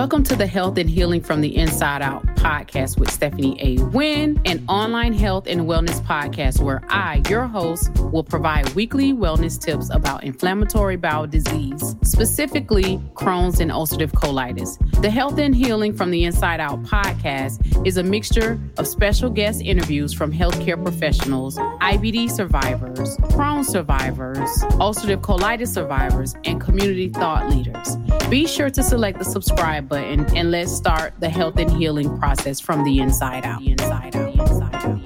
Welcome to the Health and Healing from the Inside Out podcast with Stephanie A. Wynn, an online health and wellness podcast where I, your host, will provide weekly wellness tips about inflammatory bowel disease, specifically Crohn's and ulcerative colitis. The Health and Healing from the Inside Out podcast is a mixture of special guest interviews from healthcare professionals, IBD survivors, Crohn's survivors, ulcerative colitis survivors, and community thought leaders. Be sure to select the subscribe button and let's start the health and healing process from the inside out. Inside out. The inside out.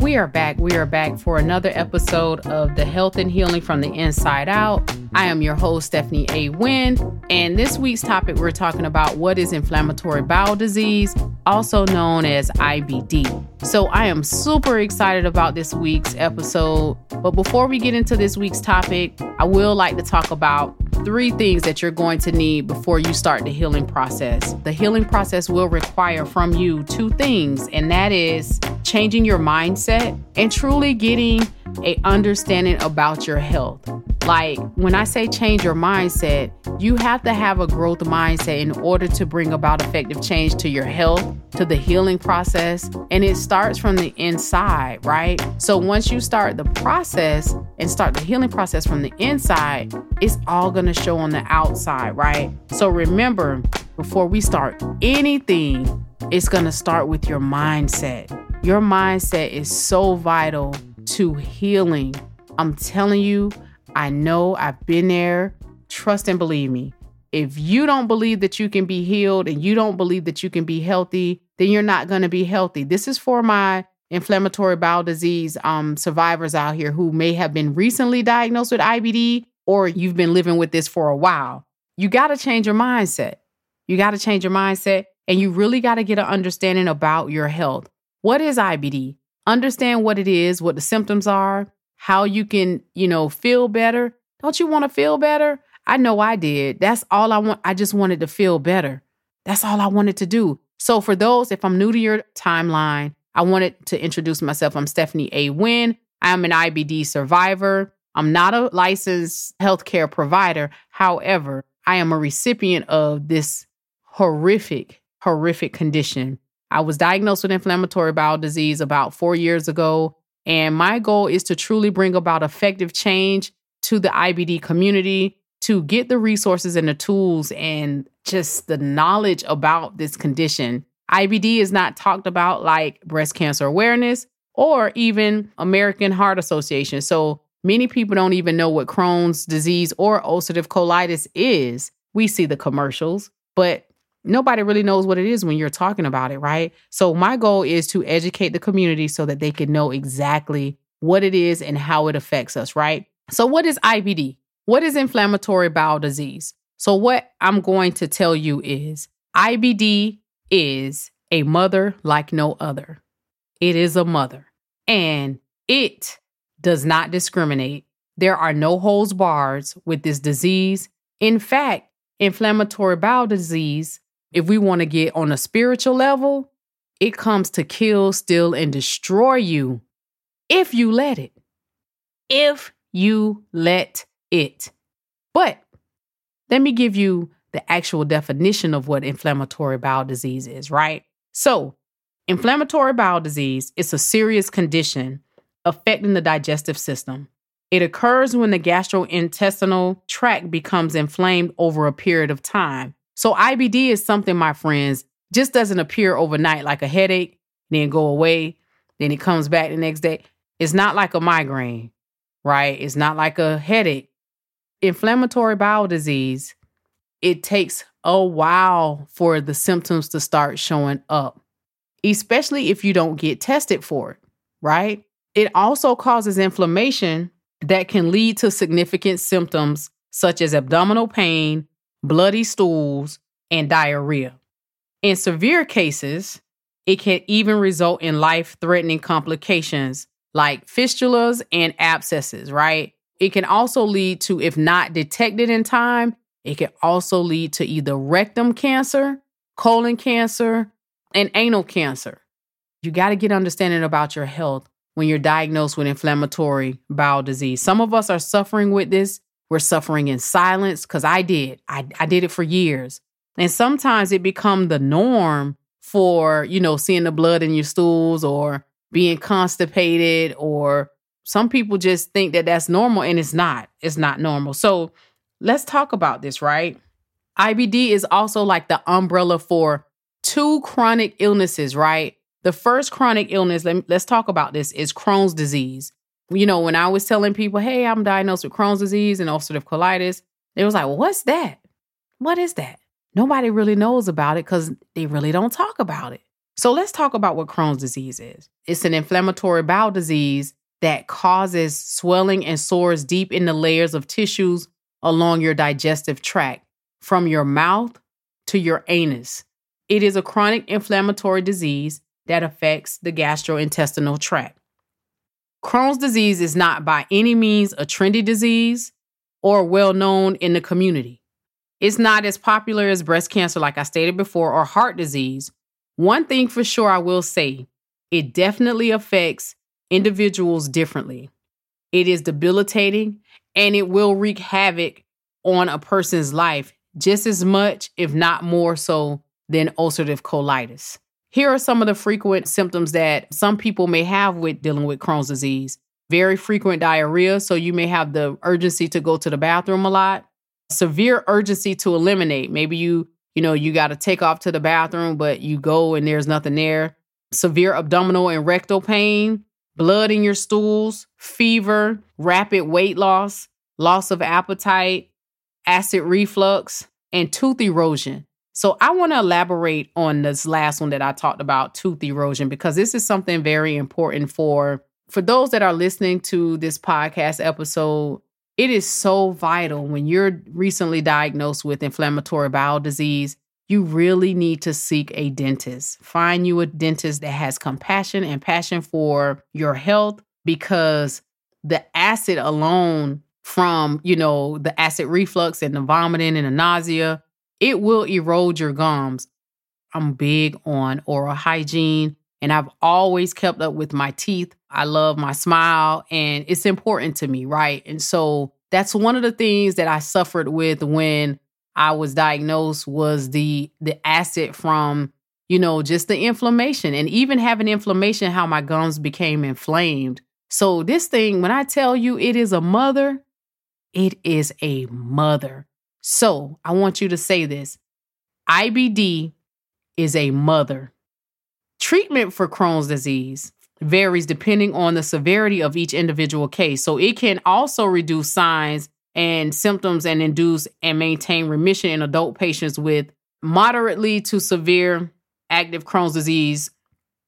We are back. We are back for another episode of the Health and Healing from the Inside Out. I am your host, Stephanie A. Wynn, and this week's topic we're talking about what is inflammatory bowel disease, also known as IBD. So I am super excited about this week's episode. But before we get into this week's topic, I will like to talk about three things that you're going to need before you start the healing process. The healing process will require from you two things, and that is changing your mindset and truly getting a understanding about your health. Like when I say change your mindset, you have to have a growth mindset in order to bring about effective change to your health, to the healing process, and it starts from the inside, right? So once you start the process and start the healing process from the inside, it's all to show on the outside, right? So remember, before we start anything, it's to start with your mindset. Your mindset is so vital to healing. I'm telling you, I know I've been there. Trust and believe me. If you don't believe that you can be healed and you don't believe that you can be healthy, then you're not going to be healthy. This is for my inflammatory bowel disease um, survivors out here who may have been recently diagnosed with IBD or you've been living with this for a while. You got to change your mindset. You got to change your mindset and you really got to get an understanding about your health. What is IBD? Understand what it is, what the symptoms are, how you can, you know, feel better. Don't you want to feel better? I know I did. That's all I want. I just wanted to feel better. That's all I wanted to do. So, for those, if I'm new to your timeline, I wanted to introduce myself. I'm Stephanie A. Wynn. I'm an IBD survivor. I'm not a licensed healthcare provider. However, I am a recipient of this horrific, horrific condition. I was diagnosed with inflammatory bowel disease about four years ago. And my goal is to truly bring about effective change to the IBD community to get the resources and the tools and just the knowledge about this condition. IBD is not talked about like breast cancer awareness or even American Heart Association. So many people don't even know what Crohn's disease or ulcerative colitis is. We see the commercials, but nobody really knows what it is when you're talking about it, right? So my goal is to educate the community so that they can know exactly what it is and how it affects us, right? So what is IBD? What is inflammatory bowel disease? So what I'm going to tell you is IBD is a mother like no other. It is a mother and it does not discriminate. There are no holds bars with this disease. In fact, inflammatory bowel disease if we want to get on a spiritual level, it comes to kill, steal, and destroy you if you let it. If you let it. But let me give you the actual definition of what inflammatory bowel disease is, right? So, inflammatory bowel disease is a serious condition affecting the digestive system. It occurs when the gastrointestinal tract becomes inflamed over a period of time so IBD is something, my friends, just doesn't appear overnight like a headache, then go away, then it comes back the next day. It's not like a migraine, right? It's not like a headache. Inflammatory bowel disease, it takes a while for the symptoms to start showing up, especially if you don't get tested for it, right? It also causes inflammation that can lead to significant symptoms such as abdominal pain, bloody stools, and diarrhea. In severe cases, it can even result in life threatening complications like fistulas and abscesses, right? It can also lead to, if not detected in time, it can also lead to either rectum cancer, colon cancer, and anal cancer. You got to get understanding about your health when you're diagnosed with inflammatory bowel disease. Some of us are suffering with this. We're suffering in silence because I did. I, I did it for years. And sometimes it become the norm for, you know, seeing the blood in your stools or being constipated or some people just think that that's normal and it's not. It's not normal. So let's talk about this, right? IBD is also like the umbrella for two chronic illnesses, right? The first chronic illness, let, us talk about this, is Crohn's disease. You know, when I was telling people, hey, I'm diagnosed with Crohn's disease and ulcerative colitis, they was like, well, what's that? What is that? Nobody really knows about it because they really don't talk about it. So let's talk about what Crohn's disease is. It's an inflammatory bowel disease that causes swelling and sores deep in the layers of tissues along your digestive tract, from your mouth to your anus. It is a chronic inflammatory disease that affects the gastrointestinal tract. Crohn's disease is not by any means a trendy disease or well known in the community. It's not as popular as breast cancer, like I stated before, or heart disease. One thing for sure I will say it definitely affects individuals differently. It is debilitating and it will wreak havoc on a person's life just as much, if not more so, than ulcerative colitis. Here are some of the frequent symptoms that some people may have with dealing with Crohn's disease. Very frequent diarrhea, so you may have the urgency to go to the bathroom a lot. Severe urgency to eliminate. Maybe you, you know, you got to take off to the bathroom, but you go and there's nothing there. Severe abdominal and rectal pain, blood in your stools, fever, rapid weight loss, loss of appetite, acid reflux, and tooth erosion. So I want to elaborate on this last one that I talked about, tooth erosion, because this is something very important for for those that are listening to this podcast episode. It is so vital when you're recently diagnosed with inflammatory bowel disease. You really need to seek a dentist. Find you a dentist that has compassion and passion for your health because the acid alone from, you know, the acid reflux and the vomiting and the nausea it will erode your gums. I'm big on oral hygiene and I've always kept up with my teeth. I love my smile and it's important to me, right? And so that's one of the things that I suffered with when I was diagnosed was the the acid from, you know, just the inflammation and even having inflammation how my gums became inflamed. So this thing when I tell you it is a mother, it is a mother. So I want you to say this IBD is a mother. Treatment for Crohn's disease varies depending on the severity of each individual case. So it can also reduce signs and symptoms and induce and maintain remission in adult patients with moderately to severe active Crohn's disease.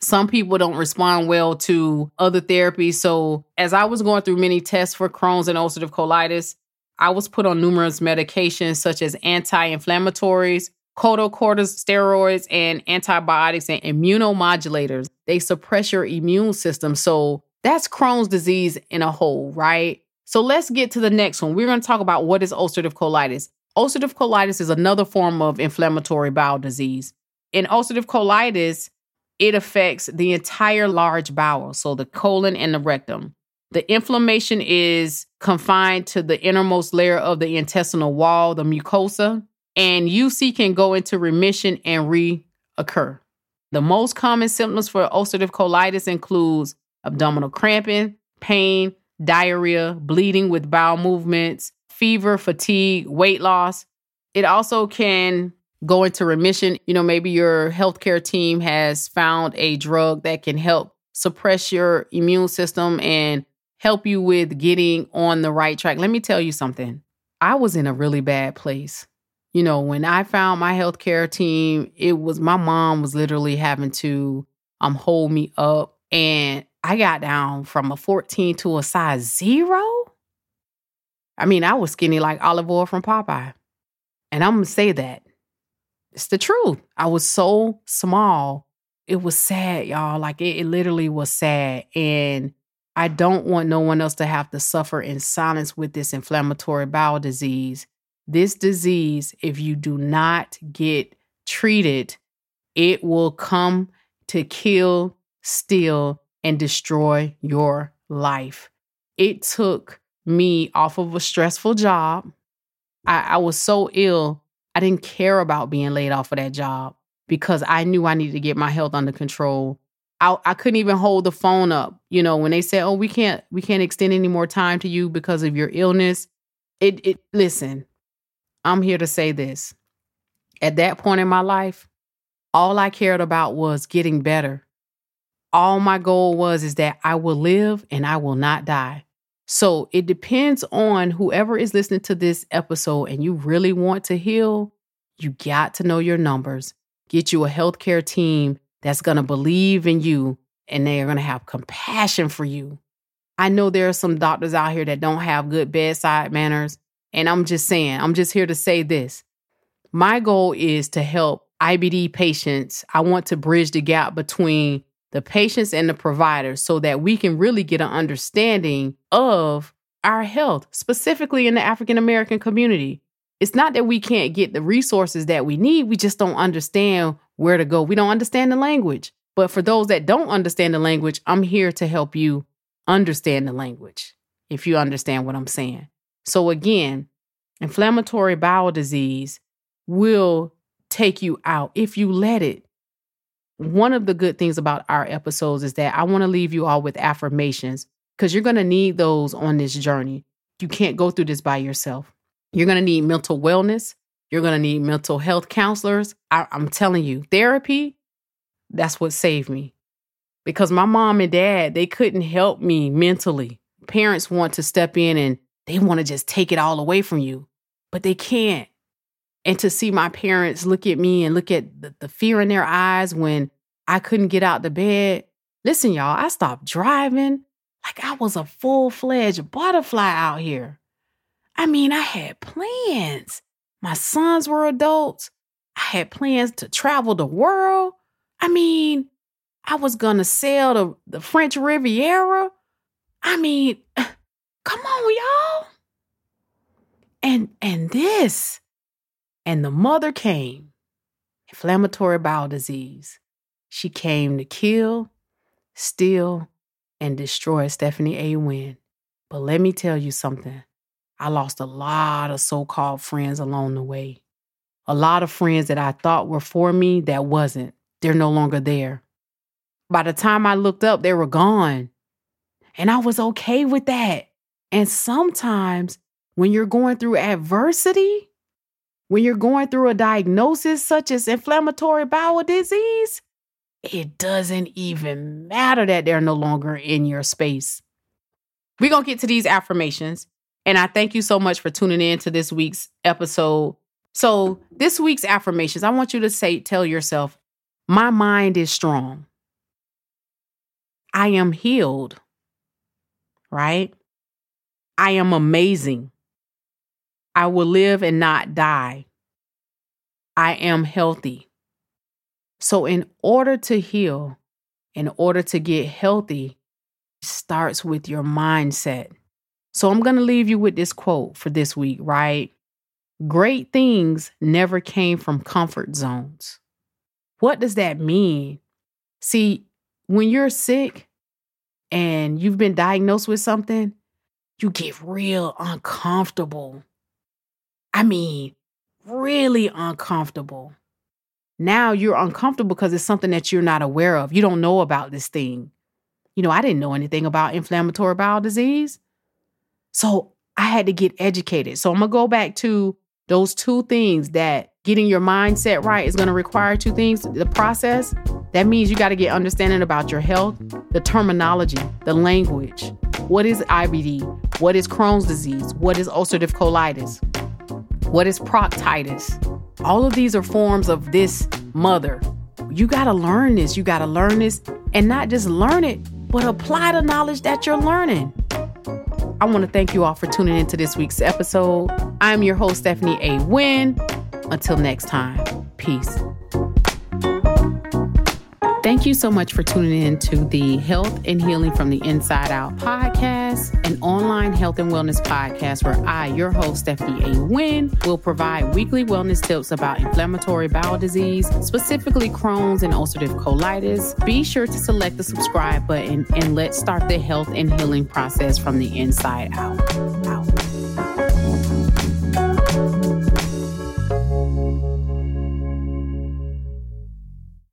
Some people don't respond well to other therapies. So, as I was going through many tests for Crohn's and ulcerative colitis, I was put on numerous medications such as anti inflammatories, corticosteroids, and antibiotics and immunomodulators. They suppress your immune system. So that's Crohn's disease in a whole, right? So let's get to the next one. We're going to talk about what is ulcerative colitis. Ulcerative colitis is another form of inflammatory bowel disease. In ulcerative colitis, it affects the entire large bowel, so the colon and the rectum. The inflammation is confined to the innermost layer of the intestinal wall, the mucosa, and UC can go into remission and reoccur. The most common symptoms for ulcerative colitis includes abdominal cramping, pain, diarrhea, bleeding with bowel movements, fever, fatigue, weight loss. It also can go into remission. You know, maybe your healthcare team has found a drug that can help suppress your immune system and help you with getting on the right track. Let me tell you something. I was in a really bad place. You know, when I found my healthcare team, it was my mom was literally having to um hold me up and I got down from a 14 to a size 0. I mean, I was skinny like Olive Oyl from Popeye. And I'm going to say that. It's the truth. I was so small. It was sad, y'all. Like it, it literally was sad. And I don't want no one else to have to suffer in silence with this inflammatory bowel disease. This disease, if you do not get treated, it will come to kill, steal, and destroy your life. It took me off of a stressful job. I, I was so ill, I didn't care about being laid off of that job because I knew I needed to get my health under control. I, I couldn't even hold the phone up. You know, when they said, "Oh, we can't we can't extend any more time to you because of your illness." It it listen, I'm here to say this. At that point in my life, all I cared about was getting better. All my goal was is that I will live and I will not die. So it depends on whoever is listening to this episode and you really want to heal, you got to know your numbers. Get you a healthcare team that's going to believe in you and they are going to have compassion for you. I know there are some doctors out here that don't have good bedside manners. And I'm just saying, I'm just here to say this. My goal is to help IBD patients. I want to bridge the gap between the patients and the providers so that we can really get an understanding of our health, specifically in the African American community. It's not that we can't get the resources that we need, we just don't understand where to go. We don't understand the language. But for those that don't understand the language, I'm here to help you understand the language, if you understand what I'm saying. So, again, inflammatory bowel disease will take you out if you let it one of the good things about our episodes is that I want to leave you all with affirmations because you're going to need those on this journey. You can't go through this by yourself. You're going to need mental wellness. You're going to need mental health counselors. I, I'm telling you, therapy, that's what saved me. Because my mom and dad, they couldn't help me mentally. Parents want to step in and they want to just take it all away from you, but they can't and to see my parents look at me and look at the, the fear in their eyes when I couldn't get out the bed. Listen, y'all, I stopped driving like I was a full fledged butterfly out here. I mean, I had plans. My sons were adults. I had plans to travel the world. I mean, I was going to sail the, the French Riviera. I mean, come on, y'all. And and this and the mother came, inflammatory bowel disease. She came to kill, steal, and destroy Stephanie A. Wynn. But let me tell you something. I lost a lot of so called friends along the way. A lot of friends that I thought were for me that wasn't. They're no longer there. By the time I looked up, they were gone. And I was okay with that. And sometimes when you're going through adversity, when you're going through a diagnosis such as inflammatory bowel disease, it doesn't even matter that they're no longer in your space. We're going to get to these affirmations. And I thank you so much for tuning in to this week's episode. So, this week's affirmations, I want you to say, tell yourself, my mind is strong. I am healed, right? I am amazing. I will live and not die. I am healthy. So, in order to heal, in order to get healthy, starts with your mindset. So, I'm going to leave you with this quote for this week, right? Great things never came from comfort zones. What does that mean? See, when you're sick and you've been diagnosed with something, you get real uncomfortable. I mean, really uncomfortable. Now you're uncomfortable because it's something that you're not aware of. You don't know about this thing. You know, I didn't know anything about inflammatory bowel disease. So I had to get educated. So I'm going to go back to those two things that getting your mindset right is going to require two things the process. That means you got to get understanding about your health, the terminology, the language. What is IBD? What is Crohn's disease? What is ulcerative colitis? What is proctitis? All of these are forms of this mother. You got to learn this. You got to learn this and not just learn it, but apply the knowledge that you're learning. I want to thank you all for tuning into this week's episode. I'm your host, Stephanie A. Wynn. Until next time, peace. Thank you so much for tuning in to the Health and Healing from the Inside Out podcast, an online health and wellness podcast where I, your host, Stephanie A. Wynn, will provide weekly wellness tips about inflammatory bowel disease, specifically Crohn's and ulcerative colitis. Be sure to select the subscribe button and let's start the health and healing process from the inside out.